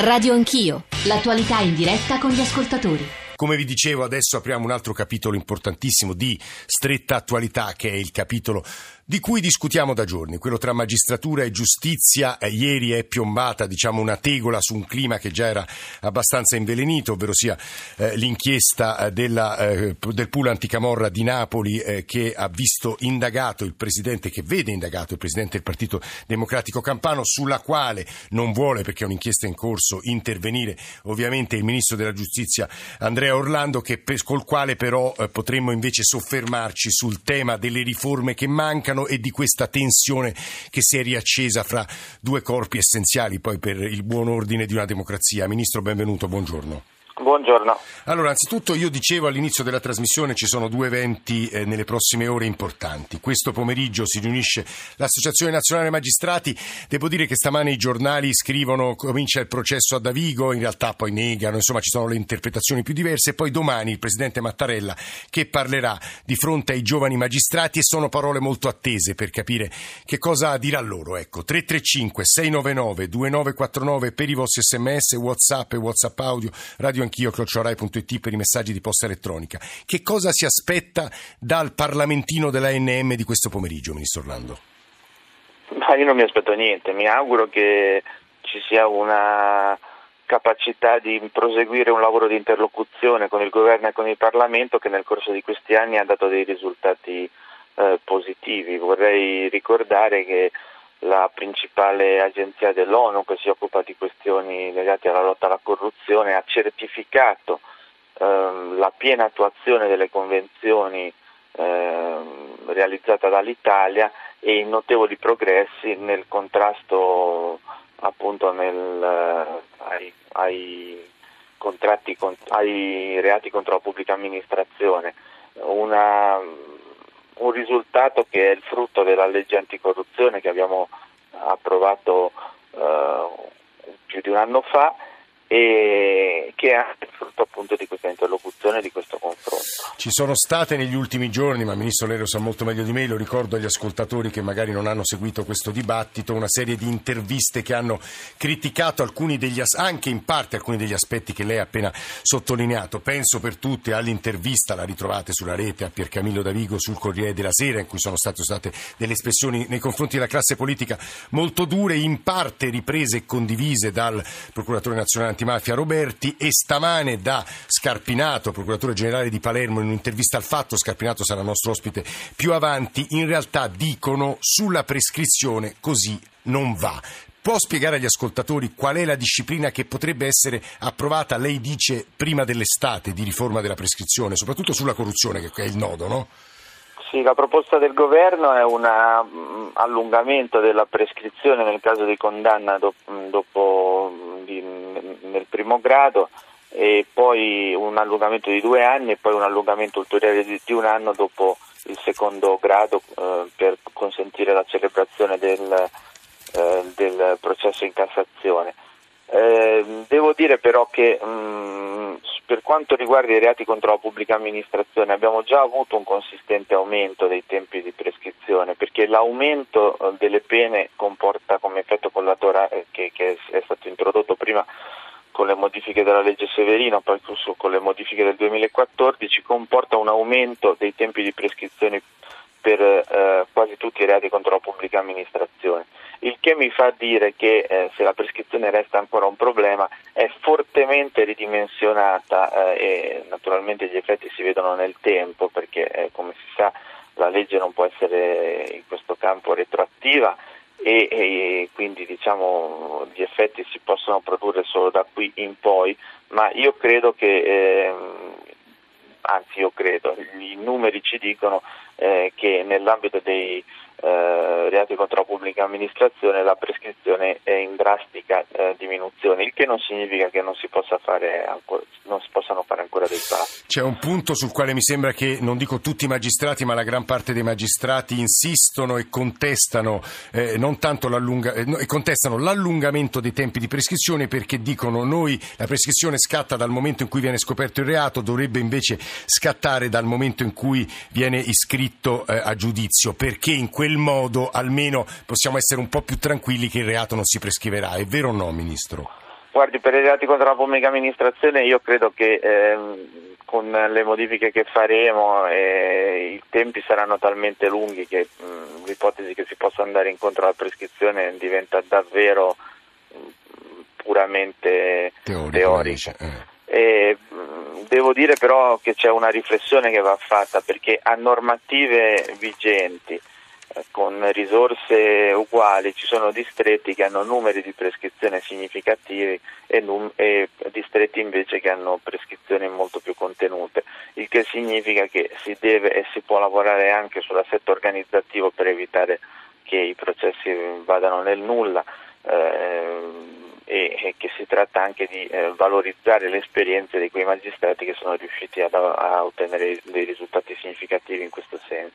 Radio Anch'io, l'attualità in diretta con gli ascoltatori. Come vi dicevo, adesso apriamo un altro capitolo importantissimo di stretta attualità, che è il capitolo di cui discutiamo da giorni, quello tra magistratura e giustizia. Eh, ieri è piombata diciamo, una tegola su un clima che già era abbastanza invelenito, ovvero sia eh, l'inchiesta eh, della, eh, del pool anticamorra di Napoli eh, che ha visto indagato il presidente, che vede indagato il presidente del Partito Democratico Campano, sulla quale non vuole, perché è un'inchiesta in corso, intervenire ovviamente il ministro della giustizia Andrea Orlando, che, col quale però eh, potremmo invece soffermarci sul tema delle riforme che mancano piano e di questa tensione che si è riaccesa fra due corpi essenziali poi per il buon ordine di una democrazia. Ministro, benvenuto, buongiorno. Buongiorno. Allora, anzitutto io dicevo all'inizio della trasmissione ci sono due eventi eh, nelle prossime ore importanti. Questo pomeriggio si riunisce l'Associazione Nazionale Magistrati. Devo dire che stamane i giornali scrivono comincia il processo a Davigo, in realtà poi negano, insomma ci sono le interpretazioni più diverse. Poi domani il Presidente Mattarella che parlerà di fronte ai giovani magistrati e sono parole molto attese per capire che cosa dirà loro. Ecco, 335 699 2949 per i vostri sms, whatsapp e whatsapp audio, radio anch'io, crociorai.it per i messaggi di posta elettronica. Che cosa si aspetta dal parlamentino dell'ANM di questo pomeriggio, Ministro Orlando? Ma io non mi aspetto niente, mi auguro che ci sia una capacità di proseguire un lavoro di interlocuzione con il governo e con il Parlamento che nel corso di questi anni ha dato dei risultati eh, positivi. Vorrei ricordare che la principale agenzia dell'ONU che si occupa di questioni legate alla lotta alla corruzione, ha certificato ehm, la piena attuazione delle convenzioni ehm, realizzate dall'Italia e i notevoli progressi nel contrasto appunto nel, eh, ai, ai, contratti, ai reati contro la pubblica amministrazione. Una, un risultato che è il frutto della legge anticorruzione che abbiamo approvato eh, più di un anno fa e che è anche frutto appunto di questa interlocuzione, di questo confronto. Ci sono state negli ultimi giorni, ma il Ministro Lero sa molto meglio di me, lo ricordo agli ascoltatori che magari non hanno seguito questo dibattito, una serie di interviste che hanno criticato degli, anche in parte alcuni degli aspetti che lei ha appena sottolineato. Penso per tutte all'intervista, la ritrovate sulla rete a Piercamillo Davigo sul Corriere della Sera, in cui sono state usate delle espressioni nei confronti della classe politica molto dure, in parte riprese e condivise dal Procuratore Nazionale antimafia Roberti e stamane da Scarpinato, procuratore generale di Palermo, in un'intervista al fatto, Scarpinato sarà nostro ospite più avanti, in realtà dicono sulla prescrizione così non va. Può spiegare agli ascoltatori qual è la disciplina che potrebbe essere approvata, lei dice, prima dell'estate di riforma della prescrizione, soprattutto sulla corruzione, che è il nodo, no? Sì, la proposta del governo è un mm, allungamento della prescrizione nel caso di condanna dopo, dopo primo grado e poi un allungamento di due anni e poi un allungamento ulteriore di, di un anno dopo il secondo grado eh, per consentire la celebrazione del, eh, del processo in Cassazione. Eh, devo dire però che mh, mm, per quanto riguarda i reati contro la pubblica amministrazione abbiamo già avuto un consistente aumento dei tempi di prescrizione perché l'aumento eh, delle pene comporta come effetto collaterale che, che è stato introdotto prima con le modifiche della legge Severino, poi con le modifiche del 2014, comporta un aumento dei tempi di prescrizione per eh, quasi tutti i reati contro la pubblica amministrazione. Il che mi fa dire che eh, se la prescrizione resta ancora un problema è fortemente ridimensionata eh, e naturalmente gli effetti si vedono nel tempo perché eh, come si sa la legge non può essere in questo campo retroattiva e, e, quindi diciamo, gli effetti si possono produrre solo da qui in poi, ma io credo che, eh, anzi io credo, i numeri ci dicono eh, che nell'ambito dei eh, reati contro la pubblica amministrazione la prescrizione è in drastica eh, diminuzione, il che non significa che non si, fare ancora, non si possano fare ancora dei passi. C'è un punto sul quale mi sembra che, non dico tutti i magistrati, ma la gran parte dei magistrati insistono e contestano, eh, l'allunga, eh, contestano l'allungamento dei tempi di prescrizione perché dicono noi la prescrizione scatta dal momento in cui viene scoperto il reato, dovrebbe invece scattare dal momento in cui viene iscritto eh, a giudizio, perché in quel modo almeno possiamo essere un po' più tranquilli che il reato non si prescriverà. È vero o no, Ministro? Guardi, per i reati contro la pubblica amministrazione io credo che ehm, con le modifiche che faremo eh, i tempi saranno talmente lunghi che mh, l'ipotesi che si possa andare incontro alla prescrizione diventa davvero mh, puramente Teorico, teorica. eh. Devo dire però che c'è una riflessione che va fatta perché a normative vigenti eh, con risorse uguali ci sono distretti che hanno numeri di prescrizione significativi e, num- e distretti invece che hanno prescrizioni molto più contenute, il che significa che si deve e si può lavorare anche sull'assetto organizzativo per evitare che i processi vadano nel nulla. eh, e, che si tratta anche di eh, valorizzare le esperienze di quei magistrati che sono riusciti ad- a ottenere dei risultati significativi in questo senso.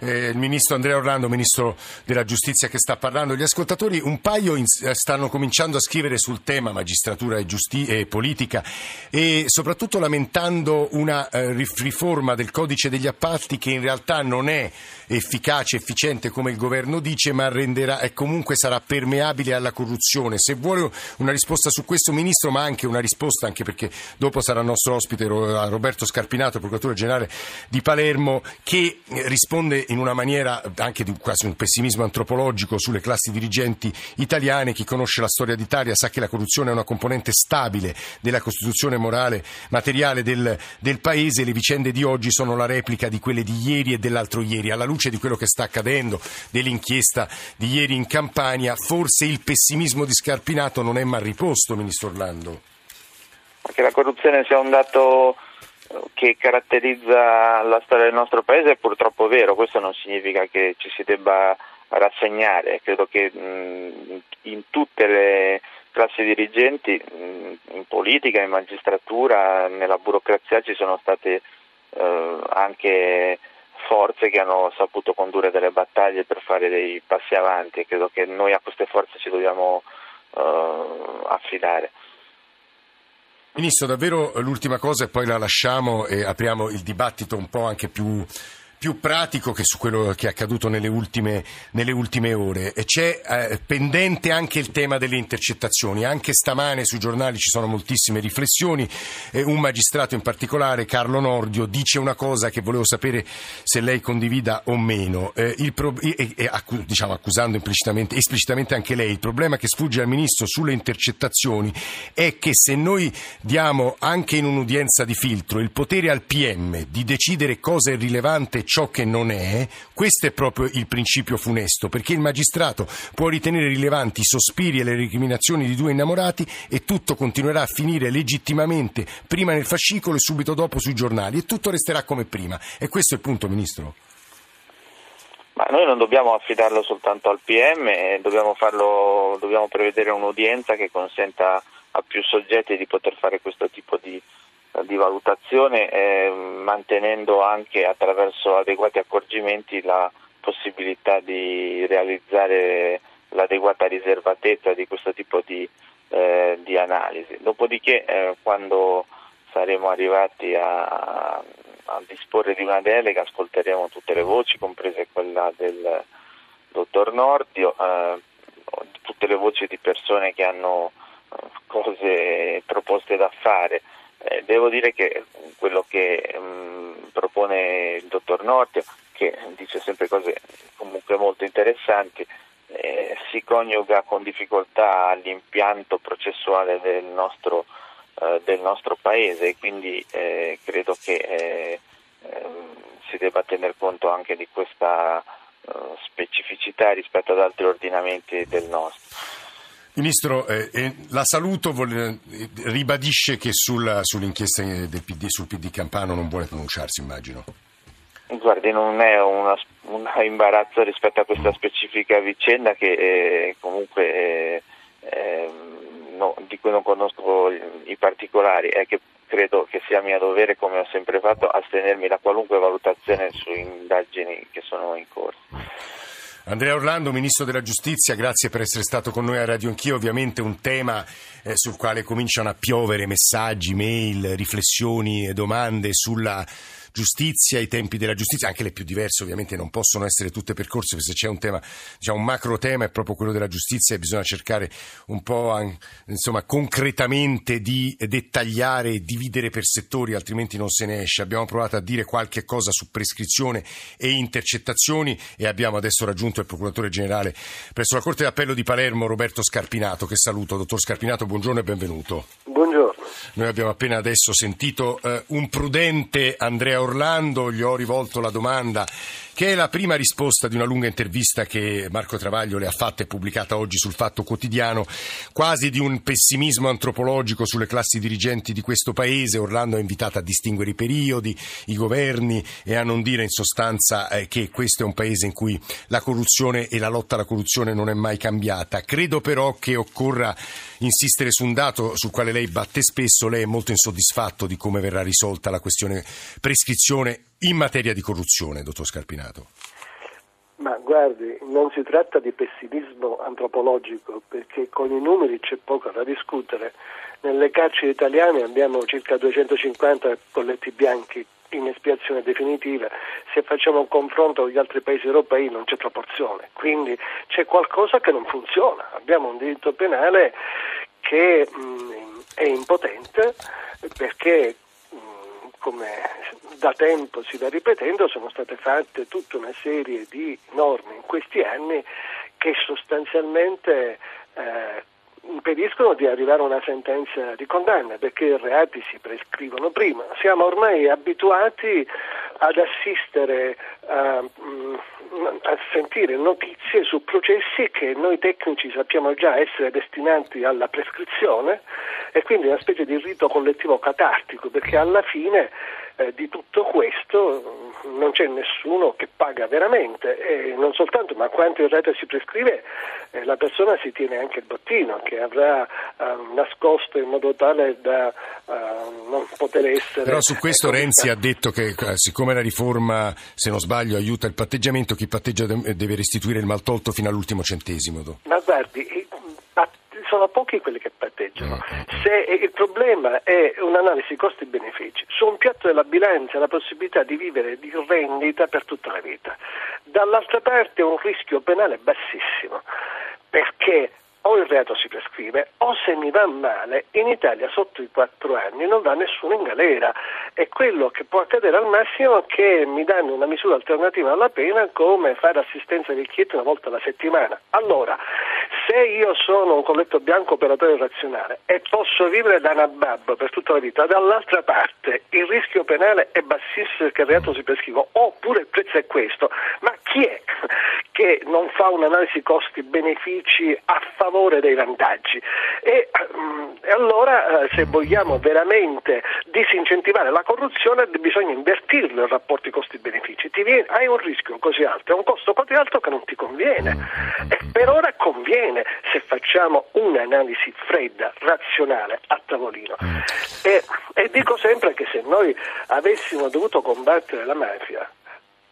Eh, il ministro Andrea Orlando, ministro della giustizia che sta parlando, gli ascoltatori un paio in- eh, stanno cominciando a scrivere sul tema magistratura e, giusti- e politica e soprattutto lamentando una eh, rif- riforma del codice degli appalti che in realtà non è efficace, efficiente come il governo dice, ma renderà, comunque sarà permeabile alla corruzione. Se vuole una risposta su questo ministro, ma anche una risposta, anche perché dopo sarà nostro ospite Ro- Roberto Scarpinato, procuratore generale di Palermo, che eh, risponde in una maniera anche di quasi un pessimismo antropologico sulle classi dirigenti italiane. Chi conosce la storia d'Italia sa che la corruzione è una componente stabile della costituzione morale materiale del, del paese. Le vicende di oggi sono la replica di quelle di ieri e dell'altro ieri. Alla luce di quello che sta accadendo, dell'inchiesta di ieri in Campania, forse il pessimismo di Scarpinato non è mal riposto, ministro Orlando. Che la corruzione sia un dato eh, che caratterizza la storia del nostro paese è purtroppo vero, questo non significa che ci si debba rassegnare, credo che mh, in tutte le classi dirigenti, mh, in politica, in magistratura, nella burocrazia ci sono state eh, anche forze che hanno saputo condurre delle battaglie per fare dei passi avanti. Credo che noi a queste forze ci dobbiamo affidare. Ministro, davvero l'ultima cosa e poi la lasciamo e apriamo il dibattito un po' anche più, più pratico che su quello che è accaduto nelle ultime, nelle ultime ore. E c'è eh, pendente anche il tema delle intercettazioni. Anche stamane sui giornali ci sono moltissime riflessioni. Eh, un magistrato in particolare, Carlo Nordio, dice una cosa che volevo sapere se lei condivida o meno. Eh, pro- accu- diciamo, accusando implicitamente, esplicitamente anche lei, il problema che sfugge al Ministro sulle intercettazioni è che se noi diamo anche in un'udienza di filtro il potere al PM di decidere cosa è rilevante ciò che non è, questo è proprio il principio funesto, perché il magistrato può ritenere rilevanti i sospiri e le recriminazioni di due innamorati e tutto continuerà a finire legittimamente prima nel fascicolo e subito dopo sui giornali e tutto resterà come prima. E questo è il punto, Ministro. Ma noi non dobbiamo affidarlo soltanto al PM, eh, dobbiamo, farlo, dobbiamo prevedere un'udienza che consenta a più soggetti di poter fare questo tipo di, di valutazione, eh, mantenendo anche attraverso adeguati accorgimenti la possibilità di realizzare l'adeguata riservatezza di questo tipo di, eh, di analisi. Dopodiché, eh, quando saremo arrivati a, a disporre di una delega, ascolteremo tutte le voci, comprese quella del dottor Nordio, eh, tutte le voci di persone che hanno eh, cose proposte da fare. Eh, devo dire che quello che mh, propone il dottor Nordio, che dice sempre cose comunque molto interessanti, eh, si coniuga con difficoltà all'impianto processuale del nostro, eh, del nostro paese e quindi eh, credo che eh, ehm, si debba tener conto anche di questa eh, specificità rispetto ad altri ordinamenti del nostro. Ministro, eh, eh, la saluto, vuole- eh, ribadisce che sulla- sull'inchiesta del PD, sul PD Campano non vuole pronunciarsi, immagino. Guardi, non è un imbarazzo rispetto a questa specifica vicenda che eh, comunque eh, ehm, no- di cui non conosco i, i particolari, è che credo che sia mio dovere, come ho sempre fatto, astenermi da qualunque valutazione su indagini che sono in corso. Andrea Orlando, Ministro della Giustizia, grazie per essere stato con noi a Radio Anch'io. Ovviamente un tema eh, sul quale cominciano a piovere messaggi, mail, riflessioni e domande sulla giustizia, i tempi della giustizia, anche le più diverse ovviamente non possono essere tutte percorse, perché se c'è un tema, diciamo, un macro tema è proprio quello della giustizia e bisogna cercare un po' insomma, concretamente di dettagliare e dividere per settori, altrimenti non se ne esce. Abbiamo provato a dire qualche cosa su prescrizione e intercettazioni e abbiamo adesso raggiunto il procuratore generale presso la Corte d'Appello di Palermo, Roberto Scarpinato, che saluto. Dottor Scarpinato, buongiorno e benvenuto. Buongiorno. Noi abbiamo appena adesso sentito eh, un prudente Andrea Orlando, gli ho rivolto la domanda che è la prima risposta di una lunga intervista che Marco Travaglio le ha fatta e pubblicata oggi sul Fatto Quotidiano, quasi di un pessimismo antropologico sulle classi dirigenti di questo paese. Orlando ha invitato a distinguere i periodi, i governi e a non dire in sostanza eh, che questo è un paese in cui la corruzione e la lotta alla corruzione non è mai cambiata. Credo però che occorra insistere su un dato sul quale lei batte spesso, lei è molto insoddisfatto di come verrà risolta la questione prescrizione in materia di corruzione, dottor Scarpinato. Ma guardi, non si tratta di pessimismo antropologico perché con i numeri c'è poco da discutere. Nelle carceri italiane abbiamo circa 250 colletti bianchi in espiazione definitiva, se facciamo un confronto con gli altri paesi europei non c'è proporzione, quindi c'è qualcosa che non funziona. Abbiamo un diritto penale che mh, mm, è impotente perché come da tempo si va ripetendo sono state fatte tutta una serie di norme in questi anni che sostanzialmente eh, impediscono di arrivare a una sentenza di condanna perché i reati si prescrivono prima. Siamo ormai abituati ad assistere a, mm, a, sentire notizie su processi che noi tecnici sappiamo già essere destinati alla prescrizione e quindi una specie di rito collettivo catartico perché alla fine eh, di tutto questo non c'è nessuno che paga veramente e non soltanto, ma quanto il reato si prescrive eh, la persona si tiene anche il bottino che avrà eh, nascosto in modo tale da eh, non poter essere... Però su questo Renzi ha detto che eh, siccome la riforma, se non sbaglio, aiuta il patteggiamento, chi patteggia deve restituire il maltolto fino all'ultimo centesimo. Ma guardi, sono pochi quelli che patteggiano. Se il problema è un'analisi costi-benefici, su un piatto della bilancia la possibilità di vivere di rendita per tutta la vita, dall'altra parte un rischio penale bassissimo, perché o il reato si prescrive o se mi va male in Italia sotto i quattro anni non va nessuno in galera e quello che può accadere al massimo è che mi danno una misura alternativa alla pena come fare assistenza ai vecchietti una volta alla settimana. Allora, se io sono un colletto bianco operatore razionale e posso vivere da nabab per tutta la vita, dall'altra parte il rischio penale è bassissimo perché il reato si prescrive, oppure il prezzo è questo, ma chi è che non fa un'analisi costi-benefici a favore dei vantaggi? E, um, e allora eh, se vogliamo veramente disincentivare la corruzione bisogna invertirlo il rapporto costi-benefici, viene, hai un rischio così alto, è un costo così alto che non ti conviene e per ora conviene se facciamo un'analisi fredda, razionale a tavolino. E, e dico sempre che se noi avessimo dovuto combattere la mafia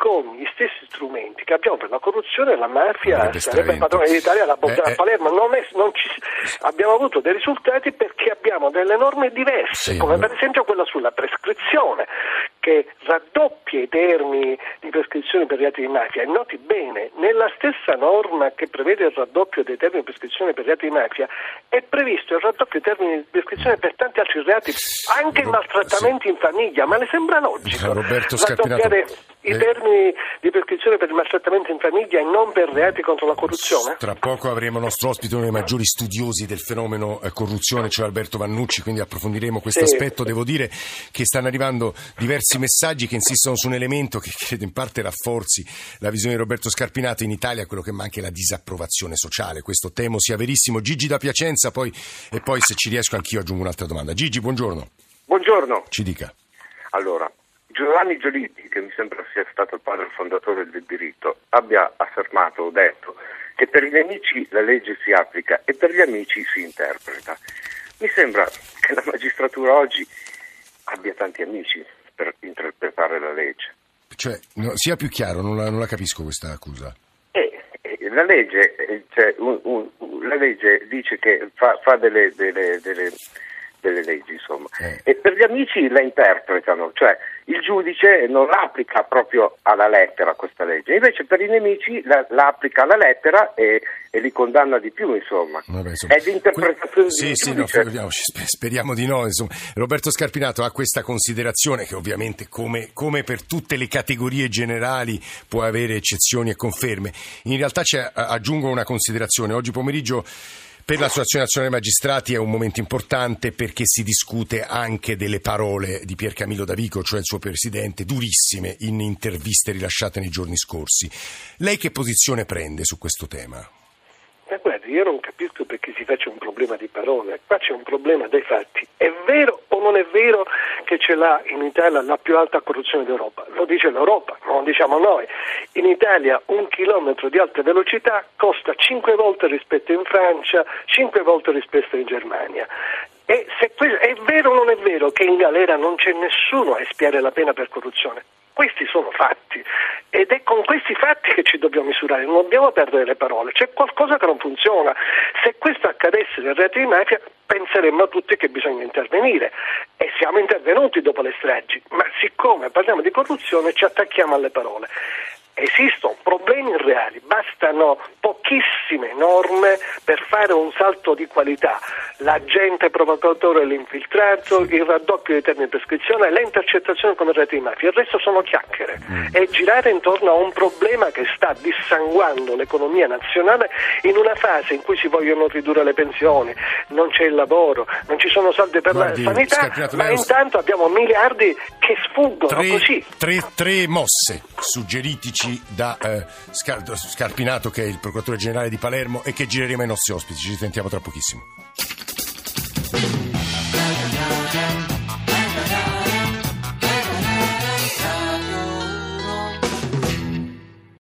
con gli stessi strumenti che abbiamo per la corruzione, la mafia sarebbe padrone d'Italia la bombata eh, a eh. Palermo. Non è, non ci, abbiamo avuto dei risultati perché abbiamo delle norme diverse, sì, come per esempio quella sulla prescrizione, che raddoppia i termini di prescrizione per reati di mafia. E noti bene, nella stessa norma che prevede il raddoppio dei termini di prescrizione per reati di mafia è previsto il raddoppio dei termini di prescrizione per tanti altri reati, anche i maltrattamenti sì. in famiglia, ma le sembra logico Roberto raddoppiare i eh. termini di prescrizione per il maltrattamento in famiglia e non per reati contro la corruzione? Tra poco avremo il nostro ospite, uno dei maggiori studiosi del fenomeno eh, corruzione, cioè Alberto Vannucci, quindi approfondiremo questo sì. aspetto. Devo dire che stanno arrivando diversi messaggi che insistono su un elemento che credo in parte rafforzi la visione di Roberto Scarpinato in Italia, quello che manca è la disapprovazione sociale. Questo temo sia verissimo. Gigi da Piacenza, poi, e poi se ci riesco anch'io aggiungo un'altra domanda. Gigi, buongiorno. Buongiorno. Ci dica. Allora, Giovanni Giolitti, che mi sembra sia stato il padre fondatore del diritto, abbia affermato o detto che per gli nemici la legge si applica e per gli amici si interpreta. Mi sembra che la magistratura oggi abbia tanti amici interpretare la legge. Cioè, no, sia più chiaro, non la, non la capisco questa accusa. Eh, eh, la, legge, eh, cioè, un, un, la, legge, dice che fa, fa delle, delle, delle delle leggi, insomma. E per gli amici la interpretano, cioè il giudice non l'applica proprio alla lettera questa legge, invece per i nemici la, la applica alla lettera e, e, li condanna di più, insomma. Vabbè, insomma. È l'interpretazione que- Sì, sì, no, speriamo di no. Insomma. Roberto Scarpinato ha questa considerazione che ovviamente come, come, per tutte le categorie generali può avere eccezioni e conferme. In realtà aggiungo una considerazione. Oggi pomeriggio per l'Associazione Nazionale Magistrati è un momento importante perché si discute anche delle parole di Pier Camillo Davico, cioè il suo presidente, durissime in interviste rilasciate nei giorni scorsi. Lei che posizione prende su questo tema? Ma guardi, io non capisco perché si faccia un problema di parole, qua c'è un problema dei fatti. È vero o non è vero che ce l'ha in Italia la più alta corruzione d'Europa? Lo dice l'Europa, non lo diciamo noi. In Italia un chilometro di alta velocità costa 5 volte rispetto in Francia, 5 volte rispetto in Germania. E se è vero o non è vero che in galera non c'è nessuno a espiare la pena per corruzione? Questi sono fatti ed è con questi fatti che ci dobbiamo misurare, non dobbiamo perdere le parole, c'è qualcosa che non funziona. Se questo accadesse nel reato di mafia penseremmo tutti che bisogna intervenire. E siamo intervenuti dopo le stragi, ma siccome parliamo di corruzione ci attacchiamo alle parole esistono problemi reali, bastano pochissime norme per fare un salto di qualità. L'agente provocatore l'infiltrato, il raddoppio dei termini di prescrizione, le intercettazioni come reti di mafia, il resto sono chiacchiere. Mm. E girare intorno a un problema che sta dissanguando l'economia nazionale in una fase in cui si vogliono ridurre le pensioni, non c'è il lavoro, non ci sono soldi per Guardi, la sanità, ma intanto abbiamo miliardi che sfuggono tre, così. Tre, tre mosse suggeritici amici da eh, Scar- Scarpinato, che è il procuratore generale di Palermo, e che gireremo ai nostri ospiti. Ci sentiamo tra pochissimo.